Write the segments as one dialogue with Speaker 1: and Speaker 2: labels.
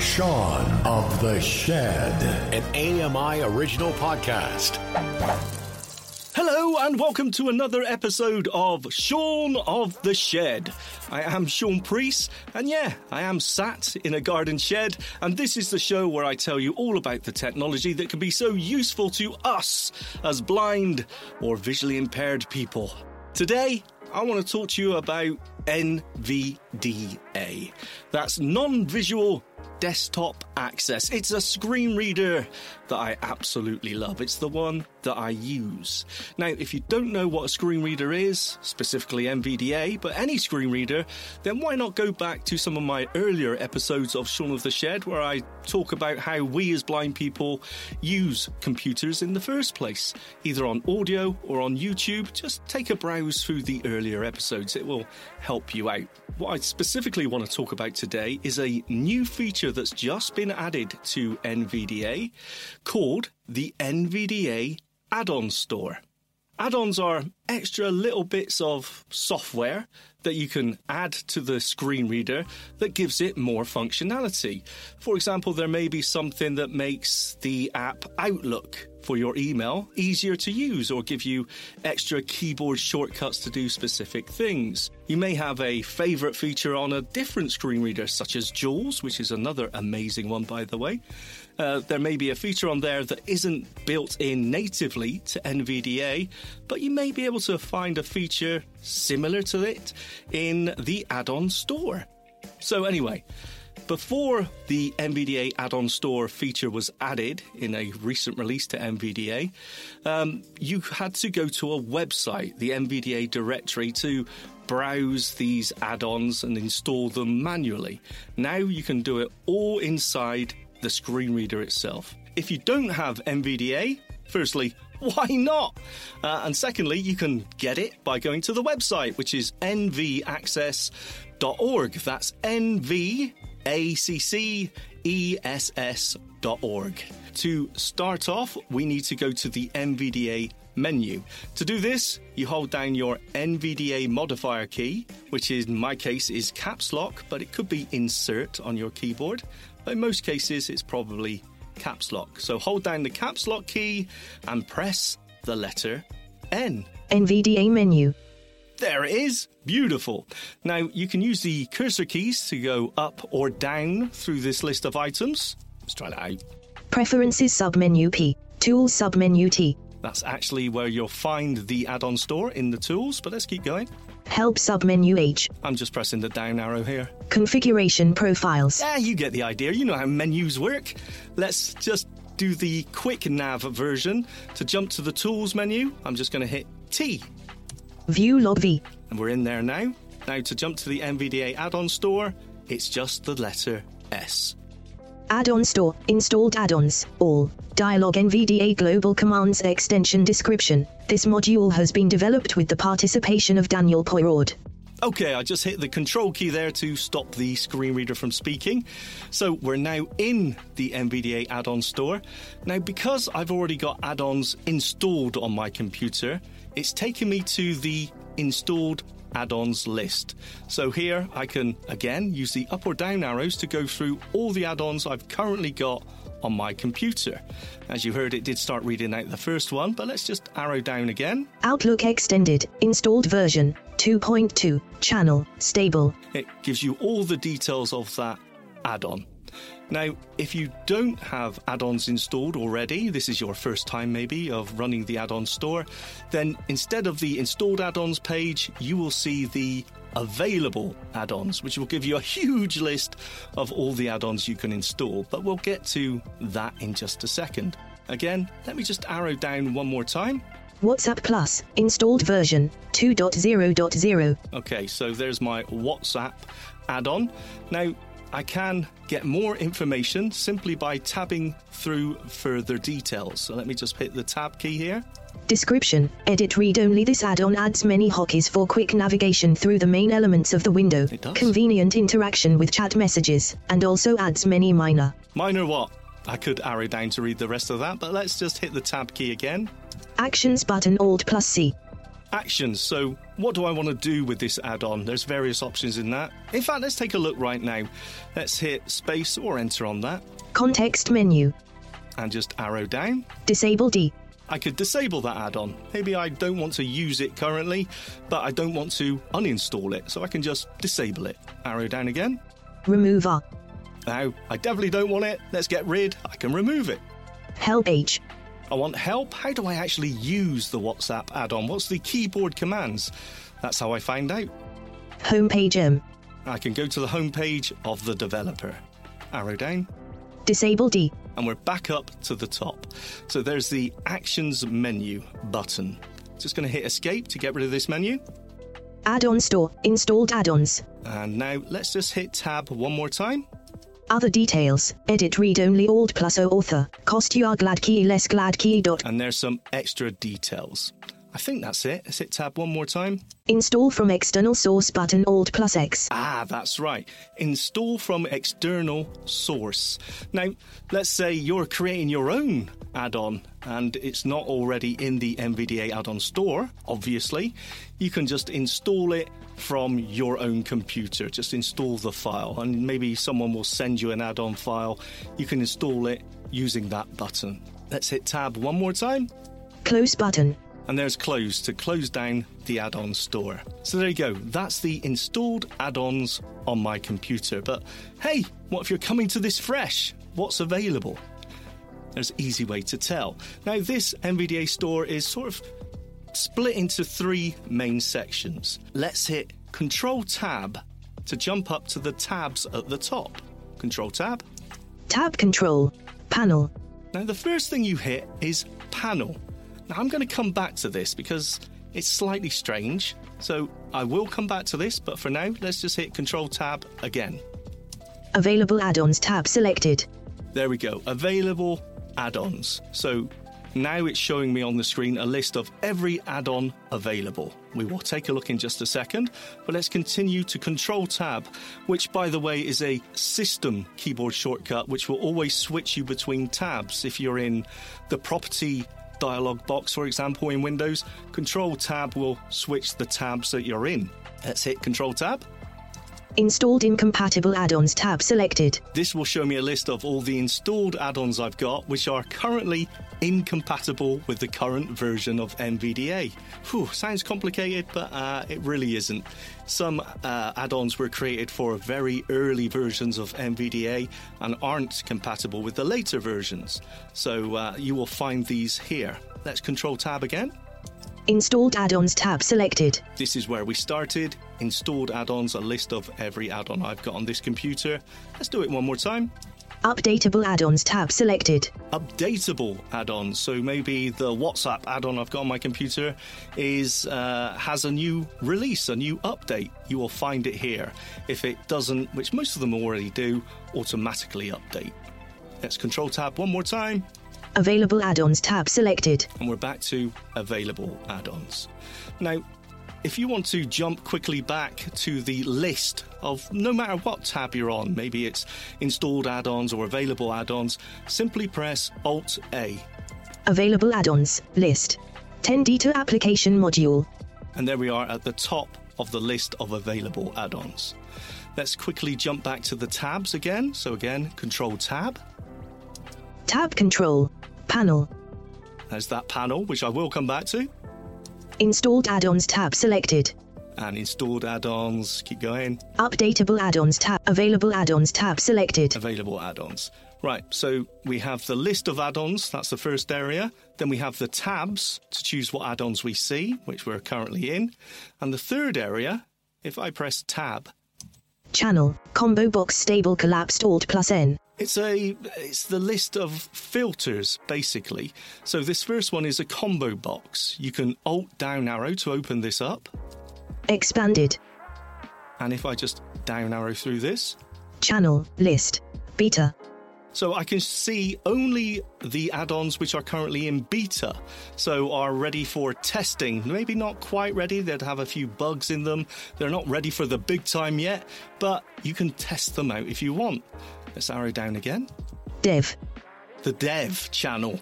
Speaker 1: Shaun of the Shed.
Speaker 2: An AMI original podcast.
Speaker 3: Hello and welcome to another episode of Shaun of the Shed. I am Shaun Preece, and yeah, I am sat in a garden shed, and this is the show where I tell you all about the technology that can be so useful to us as blind or visually impaired people. Today, I want to talk to you about NVDA. That's non visual desktop access. It's a screen reader that I absolutely love. It's the one that I use. Now, if you don't know what a screen reader is, specifically NVDA, but any screen reader, then why not go back to some of my earlier episodes of Shaun of the Shed where I talk about how we as blind people use computers in the first place, either on audio or on YouTube. Just take a browse through the earlier episodes, it will help you out. What I specifically want to talk about today is a new feature that's just been added to NVDA called the NVDA Add on Store. Add ons are extra little bits of software that you can add to the screen reader that gives it more functionality. For example, there may be something that makes the app Outlook for your email easier to use or give you extra keyboard shortcuts to do specific things. You may have a favorite feature on a different screen reader, such as JAWS, which is another amazing one, by the way. Uh, there may be a feature on there that isn't built in natively to NVDA, but you may be able to find a feature similar to it in the add on store. So, anyway, before the NVDA add on store feature was added in a recent release to NVDA, um, you had to go to a website, the NVDA directory, to browse these add ons and install them manually. Now you can do it all inside the screen reader itself. If you don't have NVDA, firstly, why not? Uh, and secondly, you can get it by going to the website, which is nvaccess.org. That's nvaccess.org. To start off, we need to go to the NVDA menu. To do this, you hold down your NVDA modifier key, which in my case is caps lock, but it could be insert on your keyboard. But in most cases, it's probably caps lock. So hold down the caps lock key and press the letter N.
Speaker 4: NVDA menu.
Speaker 3: There it is. Beautiful. Now you can use the cursor keys to go up or down through this list of items. Let's try that out.
Speaker 4: Preferences submenu P. Tools submenu T.
Speaker 3: That's actually where you'll find the add on store in the tools, but let's keep going.
Speaker 4: Help submenu H.
Speaker 3: I'm just pressing the down arrow here.
Speaker 4: Configuration profiles.
Speaker 3: Yeah, you get the idea. You know how menus work. Let's just do the quick nav version. To jump to the tools menu, I'm just going to hit T.
Speaker 4: View log V.
Speaker 3: And we're in there now. Now, to jump to the NVDA add on store, it's just the letter S.
Speaker 4: Add-on store. Installed add-ons. All. Dialog NVDA Global Commands Extension Description. This module has been developed with the participation of Daniel Poirot.
Speaker 3: Okay, I just hit the control key there to stop the screen reader from speaking. So we're now in the NVDA add on store. Now, because I've already got add ons installed on my computer, it's taken me to the installed add-ons list. So here I can again use the up or down arrows to go through all the add-ons I've currently got on my computer. As you heard, it did start reading out the first one, but let's just arrow down again.
Speaker 4: Outlook Extended, installed version 2.2, channel, stable.
Speaker 3: It gives you all the details of that add on. Now, if you don't have add ons installed already, this is your first time maybe of running the add on store, then instead of the installed add ons page, you will see the available add ons, which will give you a huge list of all the add ons you can install. But we'll get to that in just a second. Again, let me just arrow down one more time.
Speaker 4: WhatsApp Plus, installed version 2.0.0.
Speaker 3: Okay, so there's my WhatsApp add on. Now, I can get more information simply by tabbing through further details. So let me just hit the tab key here.
Speaker 4: Description Edit read only. This add on adds many hotkeys for quick navigation through the main elements of the window,
Speaker 3: It does.
Speaker 4: convenient interaction with chat messages, and also adds many minor.
Speaker 3: Minor what? I could arrow down to read the rest of that, but let's just hit the tab key again.
Speaker 4: Actions button Alt plus C.
Speaker 3: actions. So, what do I want to do with this add on? There's various options in that. In fact, let's take a look right now. Let's hit space or enter on that
Speaker 4: Context menu.
Speaker 3: and just arrow down.
Speaker 4: Disable D.
Speaker 3: I could disable that add on. Maybe I don't want to use it currently, but I don't want to uninstall it, so I can just disable it. Arrow down again.
Speaker 4: Remove R.
Speaker 3: Now, I definitely don't want it. Let's get rid. I can remove it.
Speaker 4: Help H.
Speaker 3: I want help. How do I actually use the WhatsApp add on? What's the keyboard commands? That's how I find out.
Speaker 4: Homepage M.
Speaker 3: I can go to the homepage of the developer. Arrow down,
Speaker 4: Disable D.
Speaker 3: and we're back up to the top. So there's the Actions menu button. Just going to hit Escape to get rid of this menu.
Speaker 4: Add-on store. Installed add-ons.
Speaker 3: And now let's just hit Tab one more time.
Speaker 4: Other details. Edit read only old plus O author. Cost you are glad key less glad key dot.
Speaker 3: And there's some extra details. I think that's it. Let's hit Tab one more time.
Speaker 4: Install from external source button Alt plus X.
Speaker 3: Ah, that's right. Install from external source. Now, let's say you're creating your own add on and it's not already in the NVDA add on store, obviously. You can just install it from your own computer. Just install the file, and maybe someone will send you an add on file. You can install it using that button. Let's hit Tab one more time
Speaker 4: Close button.
Speaker 3: And there's close to close down the add-on store. So there you go. That's the installed add-ons on my computer. But hey, what if you're coming to this fresh? What's available? There's an easy way to tell. Now this NVDA store is sort of split into three main sections. Let's hit Control Tab to jump up to the tabs at the top. Control Tab.
Speaker 4: Tab control. Panel.
Speaker 3: Now, the first thing you hit is panel. Now, I'm going to come back to this because it's slightly strange. So, I will come back to this, but for now, let's just hit Control Tab again.
Speaker 4: Available add-ons tab selected.
Speaker 3: There we go. Available add ons. So, now it's showing me on the screen a list of every add on available. We will take a look in just a second, but let's continue to Control Tab, which, by the way, is a system keyboard shortcut which will always switch you between tabs. If you're in the property dialog box, for example, in Windows, Control Tab will switch the tabs that you're in. Let's hit Control Tab.
Speaker 4: Installed incompatible add-ons tab selected.
Speaker 3: This will show me a list of all the installed add ons I've got, which are currently incompatible with the current version of NVDA. Whew, sounds complicated, but uh, it really isn't. Some uh, add ons were created for very early versions of NVDA and aren't compatible with the later versions. So uh, you will find these here. Let's Control Tab again.
Speaker 4: Installed add-ons tab selected.
Speaker 3: This is where we started. Installed add ons, a list of every add on I've got on this computer. Let's do it one more time.
Speaker 4: Updatable add-ons tab selected.
Speaker 3: updatable add-ons. So maybe the WhatsApp add-on I've got on my computer is uh, has a new release, a new update. You will find it here. If it doesn't, which most of them already do, automatically update. Let's Control Tab one more time,
Speaker 4: Available add-ons tab selected.
Speaker 3: and we're back to available add-ons. Now. If you want to jump quickly back to the list of no matter what tab you're on, maybe it's installed add ons or available add ons, simply press Alt A.
Speaker 4: Available add-ons list. 10D to application module.
Speaker 3: And there we are at the top of the list of available add ons. Let's quickly jump back to the tabs again. So, again, Control Tab.
Speaker 4: Tab control. Panel.
Speaker 3: There's that panel, which I will come back to.
Speaker 4: Installed add-ons tab selected.
Speaker 3: And installed add ons. Keep going.
Speaker 4: Updatable add-ons tab. Available add-ons tab selected.
Speaker 3: Available add ons. Right, so we have the list of add ons. That's the first area. Then we have the tabs to choose what add ons we see, which we're currently in. And the third area, if I press Tab,
Speaker 4: Channel. Combo box stable collapsed Alt plus N.
Speaker 3: It's a it's the list of filters basically. So this first one is a combo box. You can alt down arrow to open this up,
Speaker 4: Expanded.
Speaker 3: and if I just down arrow through this,
Speaker 4: Channel. List. Beta.
Speaker 3: so I can see only the add-ons which are currently in beta, so are ready for testing. Maybe not quite ready. They'd have a few bugs in them. They're not ready for the big time yet, but you can test them out if you want. Let's arrow down again.
Speaker 4: Dev.
Speaker 3: the dev channel.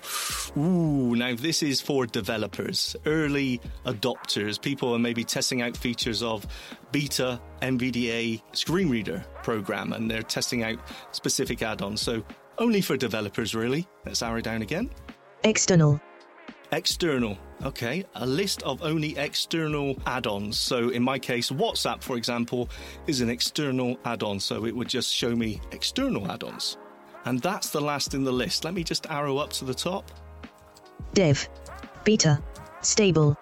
Speaker 3: Ooh, now this is for developers, early adopters, people who are maybe testing out features of beta NVDA screen reader program and they're testing out specific add ons. So only for developers, really. Let's arrow down again.
Speaker 4: External.
Speaker 3: External. Okay, a list of only external add ons. So, in my case, WhatsApp, for example, is an external add on. So, it would just show me external add ons. And that's the last in the list. Let me just arrow up to the top.
Speaker 4: Dev. Beta. Stable.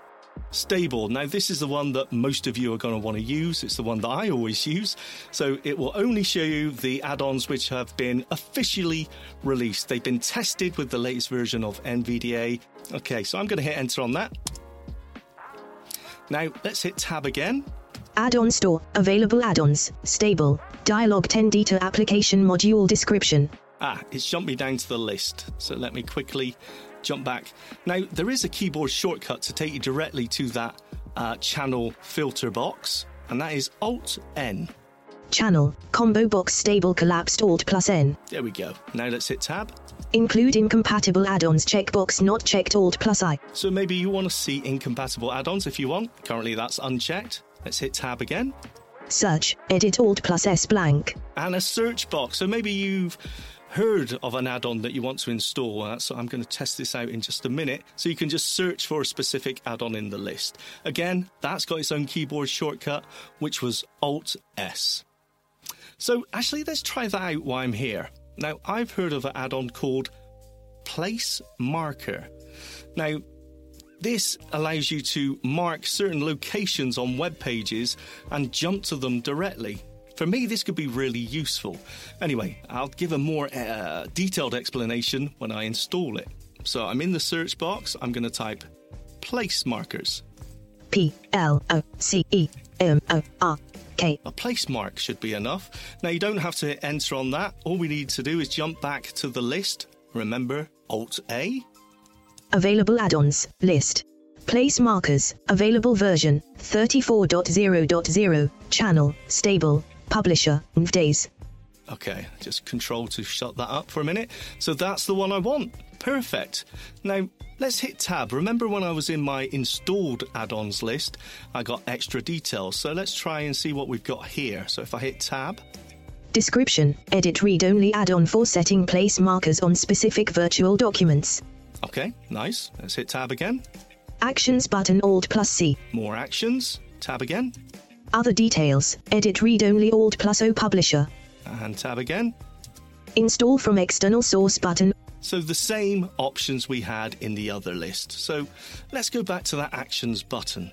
Speaker 3: Stable. Now, this is the one that most of you are going to want to use. It's the one that I always use. So it will only show you the add ons which have been officially released. They've been tested with the latest version of NVDA. Okay, so I'm going to hit enter on that. Now, let's hit tab again.
Speaker 4: Add-on store. Available add-ons. Stable. Dialog 10 Data application module description.
Speaker 3: Ah, it's jumped me down to the list. So let me quickly jump back. Now, there is a keyboard shortcut to take you directly to that uh, channel filter box, and that is Alt N.
Speaker 4: Channel. Combo box stable collapsed Alt plus N.
Speaker 3: There we go. Now let's hit tab.
Speaker 4: Include incompatible add-ons checkbox not checked Alt plus I.
Speaker 3: So maybe you want to see incompatible add ons if you want. Currently, that's unchecked. Let's hit tab again.
Speaker 4: Search. Edit Alt plus S blank.
Speaker 3: And a search box. So maybe you've heard of an add on that you want to install. Uh, so I'm going to test this out in just a minute. So you can just search for a specific add on in the list. Again, that's got its own keyboard shortcut, which was Alt S. So actually, let's try that out while I'm here. Now, I've heard of an add on called Place Marker. Now, this allows you to mark certain locations on web pages and jump to them directly. For me, this could be really useful. Anyway, I'll give a more uh, detailed explanation when I install it. So I'm in the search box, I'm going to type place markers.
Speaker 4: P L O C E M O R K.
Speaker 3: A place mark should be enough. Now, you don't have to enter on that. All we need to do is jump back to the list. Remember, Alt A.
Speaker 4: Available add-ons. List. Place markers. Available version. 34.0.0. Channel. Stable. Publisher. days.
Speaker 3: Okay, just control to shut that up for a minute. So that's the one I want. Perfect. Now, let's hit tab. Remember when I was in my installed add ons list, I got extra details. So let's try and see what we've got here. So if I hit tab,
Speaker 4: Description Edit read only add on for setting place markers on specific virtual documents.
Speaker 3: Okay, nice. Let's hit tab again.
Speaker 4: Actions button Alt plus C.
Speaker 3: More actions. Tab again.
Speaker 4: Other details. Edit read only Alt plus O Publisher.
Speaker 3: And tab again.
Speaker 4: Install from external source button.
Speaker 3: So the same options we had in the other list. So let's go back to that actions button.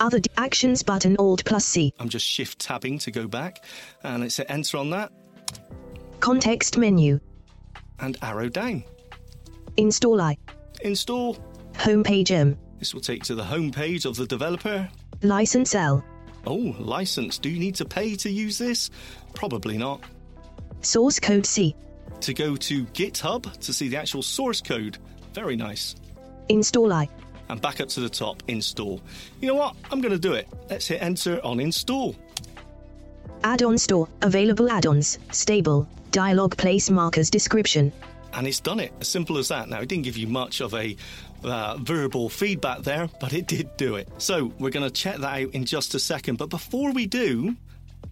Speaker 4: Other d- actions button Alt plus C.
Speaker 3: I'm just shift tabbing to go back and let's hit enter on that
Speaker 4: Context menu.
Speaker 3: and arrow down.
Speaker 4: Install I.
Speaker 3: Install.
Speaker 4: Homepage M.
Speaker 3: This will take to the homepage of the developer.
Speaker 4: License L.
Speaker 3: Oh, license. Do you need to pay to use this? Probably not.
Speaker 4: Source code C.
Speaker 3: To go to GitHub to see the actual source code. Very nice.
Speaker 4: Install I.
Speaker 3: And back up to the top, install. You know what? I'm going to do it. Let's hit enter on install.
Speaker 4: Add-on store. Available add-ons. Stable. Dialog place markers description.
Speaker 3: And it's done it. As simple as that. Now, it didn't give you much of a uh, verbal feedback there, but it did do it. So, we're going to check that out in just a second. But before we do,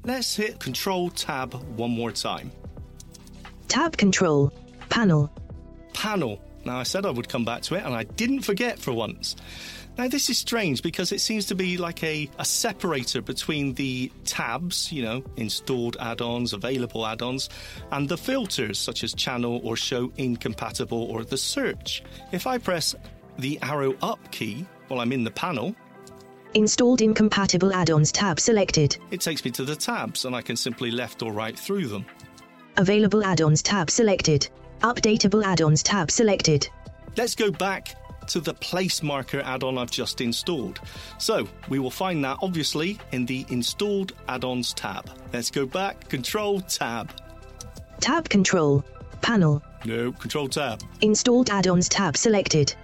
Speaker 3: let's hit Control Tab one more time.
Speaker 4: Tab control. Panel.
Speaker 3: Panel. Now, I said I would come back to it, and I didn't forget for once. Now, this is strange because it seems to be like a, a separator between the tabs, you know, installed add ons, available add ons, and the filters such as channel or show incompatible or the search. If I press the arrow up key while I'm in the panel,
Speaker 4: Installed incompatible add-ons tab selected.
Speaker 3: it takes me to the tabs and I can simply left or right through them.
Speaker 4: Available add-ons tab selected. Updatable add-ons tab selected.
Speaker 3: Let's go back to the place marker add-on I've just installed. So we will find that obviously in the installed add-ons tab. Let's go back, control tab.
Speaker 4: Tab control. Panel.
Speaker 3: No, control tab.
Speaker 4: Installed add-ons tab selected.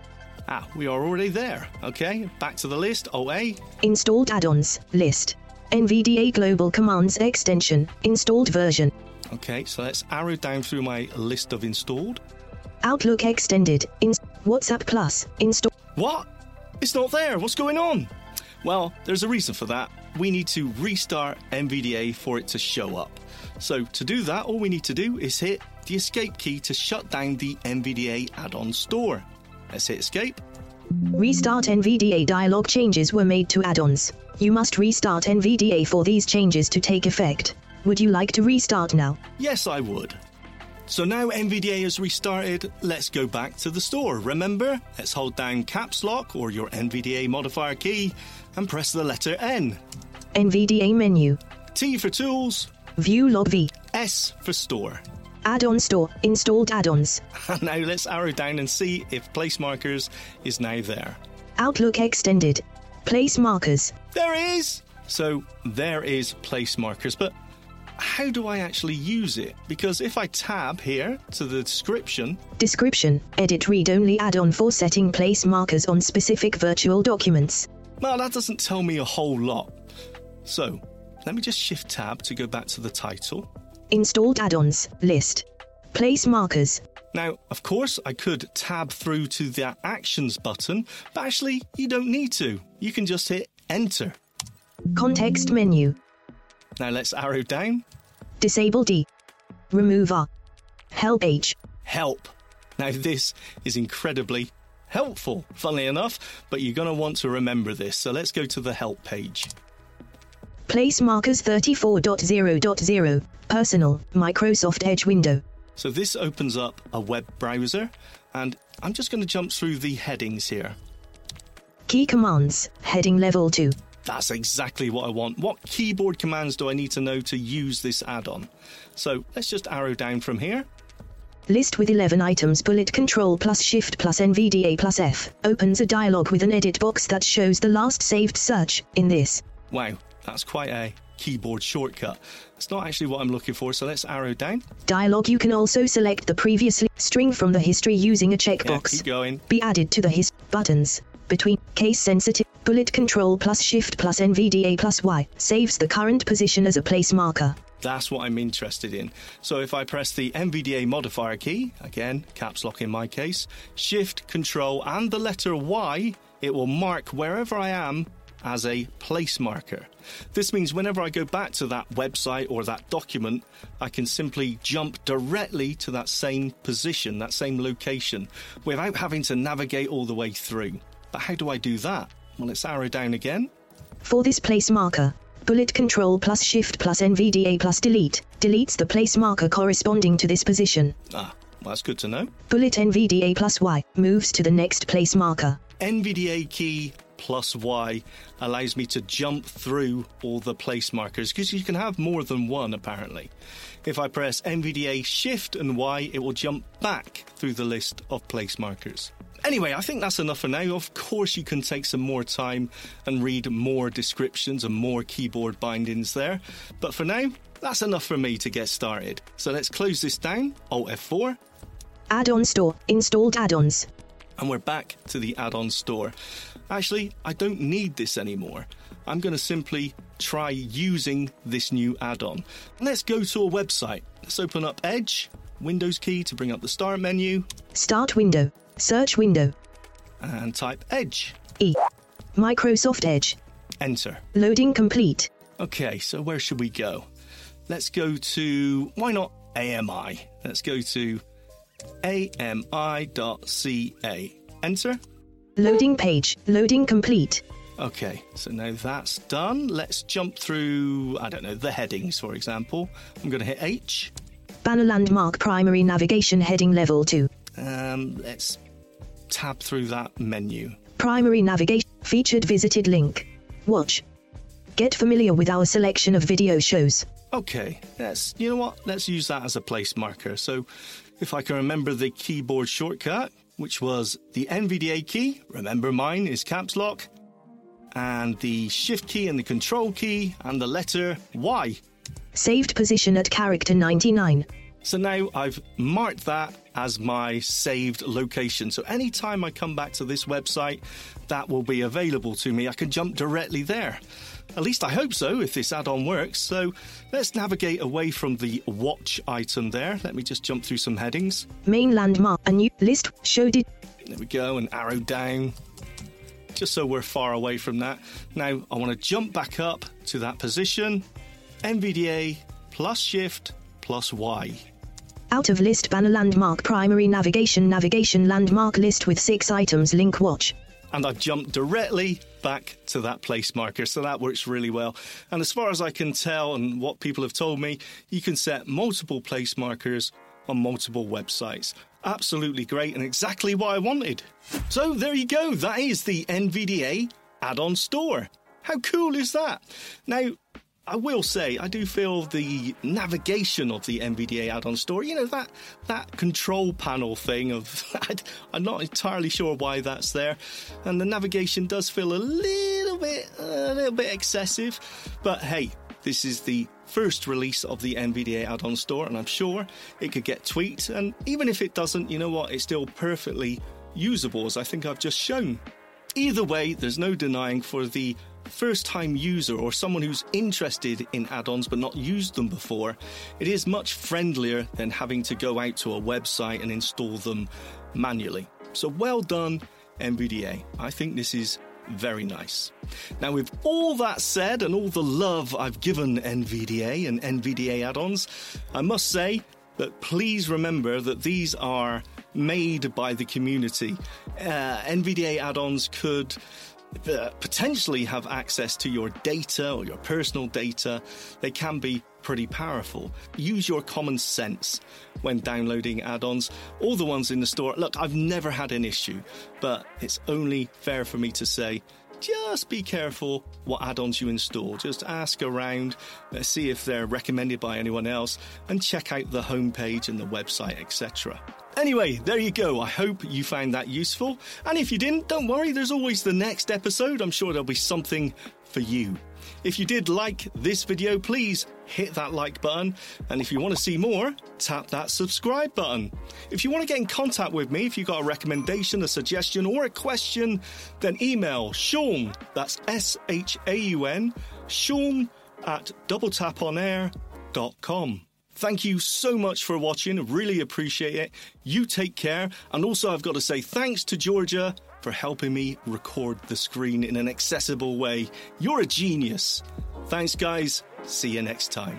Speaker 3: Ah, we are already there. Okay, back to the list. OA.
Speaker 4: Installed add-ons. List. NVDA Global Commands extension. Installed version.
Speaker 3: Okay, so let's arrow down through my list of installed.
Speaker 4: Outlook Extended. In WhatsApp Plus. Install.
Speaker 3: What? It's not there. What's going on? Well, there's a reason for that. We need to restart NVDA for it to show up. So, to do that, all we need to do is hit the escape key to shut down the NVDA add on store. Let's hit escape.
Speaker 4: Restart NVDA dialog changes were made to add-ons. You must restart NVDA for these changes to take effect. Would you like to restart now?
Speaker 3: Yes, I would. So now NVDA has restarted, let's go back to the store. Remember, let's hold down caps lock or your NVDA modifier key and press the letter N.
Speaker 4: NVDA menu.
Speaker 3: T for tools,
Speaker 4: View log V.
Speaker 3: S for store.
Speaker 4: Add-on store. Installed add-ons.
Speaker 3: And now let's arrow down and see if place markers is now there.
Speaker 4: Outlook extended. Place markers.
Speaker 3: There is. So there is place markers, but how do I actually use it? Because if I tab here to the description,
Speaker 4: Description. Edit read-only add-on for setting place markers on specific virtual documents.
Speaker 3: well, that doesn't tell me a whole lot. So let me just shift tab to go back to the title.
Speaker 4: Installed add-ons. List. Place markers.
Speaker 3: Now, of course, I could tab through to the actions button, but actually, you don't need to. You can just hit enter.
Speaker 4: Context menu.
Speaker 3: Now let's arrow down.
Speaker 4: Disable D. Remove R. Help H.
Speaker 3: Help. Now, this is incredibly helpful, funnily enough, but you're going to want to remember this. So let's go to the help page.
Speaker 4: Place markers 34.0.0. Personal. Microsoft Edge window.
Speaker 3: So this opens up a web browser, and I'm just going to jump through the headings here.
Speaker 4: Key commands. Heading level 2.
Speaker 3: That's exactly what I want. What keyboard commands do I need to know to use this add on? So let's just arrow down from here.
Speaker 4: List with 11 items bullet control plus shift plus NVDA plus F opens a dialog with an edit box that shows the last saved search. In this,
Speaker 3: Wow, that's quite a keyboard shortcut. That's not actually what I'm looking for, so let's arrow down.
Speaker 4: dialog you can also select the previously string from the history using a
Speaker 3: Yeah,
Speaker 4: checkbox.
Speaker 3: keep going.
Speaker 4: Be added to the his buttons. Between case sensitive bullet control plus shift plus NVDA plus Y saves the current position as a place marker.
Speaker 3: That's what I'm interested in. So if I press the NVDA modifier key, again, caps lock in my case, shift, control, and the letter Y, it will mark wherever I am as a place marker. This means whenever I go back to that website or that document, I can simply jump directly to that same position, that same location, without having to navigate all the way through. But how do I do that? Well, let's arrow down again.
Speaker 4: For this place marker, bullet control plus shift plus NVDA plus delete deletes the place marker corresponding to this position.
Speaker 3: Ah, well, that's good to know.
Speaker 4: Bullet NVDA plus Y moves to the next place marker.
Speaker 3: NVDA key plus Y allows me to jump through all the place markers because you can have more than one apparently. If I press NVDA shift and Y, it will jump back through the list of place markers. Anyway, I think that's enough for now. Of course, you can take some more time and read more descriptions and more keyboard bindings there. But for now, that's enough for me to get started. So let's close this down, Alt F4,
Speaker 4: Add-on store, installed add-ons.
Speaker 3: and we're back to the add-on store. Actually, I don't need this anymore. I'm going to simply try using this new add-on. Let's go to a website. Let's open up Edge, Windows key to bring up the start menu,
Speaker 4: Start window, search window,
Speaker 3: and type Edge.
Speaker 4: E. Microsoft Edge.
Speaker 3: Enter.
Speaker 4: Loading complete.
Speaker 3: Okay, so where should we go? Let's go to why not AMI? Let's go to ami.ca. Enter.
Speaker 4: Loading page. Loading complete.
Speaker 3: Okay, so now that's done. Let's jump through, I don't know, the headings, for example. I'm going to hit H.
Speaker 4: Banner landmark primary navigation heading level 2.
Speaker 3: Um, let's tab through that menu.
Speaker 4: Primary navigation featured visited link. Watch. Get familiar with our selection of video shows.
Speaker 3: Okay, let's, you know what? Let's use that as a place marker. So if I can remember the keyboard shortcut, which was the NVDA key, remember mine is caps lock, and the shift key and the control key, and the letter Y.
Speaker 4: Saved position at character 99.
Speaker 3: So now I've marked that as my saved location. So anytime I come back to this website, that will be available to me. I can jump directly there. At least I hope so, if this add on works. So let's navigate away from the watch item there. Let me just jump through some headings.
Speaker 4: Main landmark. A new list. showed it.
Speaker 3: There we go, an arrow down. Just so we're far away from that. Now I want to jump back up to that position. NVDA plus shift plus Y.
Speaker 4: Out of list banner landmark primary navigation navigation landmark list with six items link watch.
Speaker 3: and I've jumped directly back to that place marker. So that works really well. And as far as I can tell, and what people have told me, you can set multiple place markers on multiple websites. Absolutely great and exactly what I wanted. So there you go. That is the NVDA add on store. How cool is that? Now, I will say I do feel the navigation of the NVDA add-on store. You know that that control panel thing of I'm not entirely sure why that's there, and the navigation does feel a little bit a little bit excessive. But hey, this is the first release of the NVDA add-on store, and I'm sure it could get tweaked. And even if it doesn't, you know what? It's still perfectly usable, as I think I've just shown. Either way, there's no denying for the first time user or someone who's interested in add ons but not used them before, it is much friendlier than having to go out to a website and install them manually. So well done, NVDA. I think this is very nice. Now, with all that said and all the love I've given NVDA and NVDA add ons, I must say that please remember that these are made by the community. Uh, NVDA add ons could potentially have access to your data or your personal data, they can be pretty powerful. Use your common sense when downloading add ons. All the ones in the store, look, I've never had an issue, but it's only fair for me to say just be careful what add ons you install. Just ask around, uh, see if they're recommended by anyone else, and check out the homepage and the website, etc. Anyway, there you go. I hope you found that useful. And if you didn't, don't worry, there's always the next episode. I'm sure there'll be something for you. If you did like this video, please hit that like button. And if you want to see more, tap that subscribe button. If you want to get in contact with me, if you've got a recommendation, a suggestion, or a question, then email Shaun, that's S H A U N, Shaun at doubletaponair.com. Thank you so much for watching. Really appreciate it. You take care. And also, I've got to say thanks to Georgia for helping me record the screen in an accessible way. You're a genius. Thanks, guys. See you next time.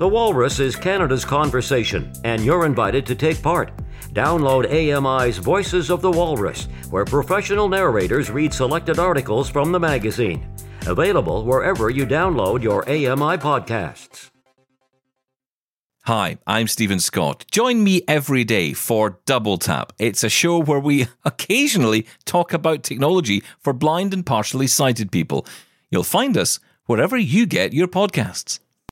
Speaker 5: The Walrus is Canada's conversation, and you're invited to take part. Download AMI's Voices of the Walrus, where professional narrators read selected articles from the magazine. Available wherever you download your AMI podcasts.
Speaker 6: Hi, I'm Steven Scott. Join me every day for Double Tap. It's a show where we occasionally talk about technology for blind and partially sighted people. You'll find us wherever you get your podcasts.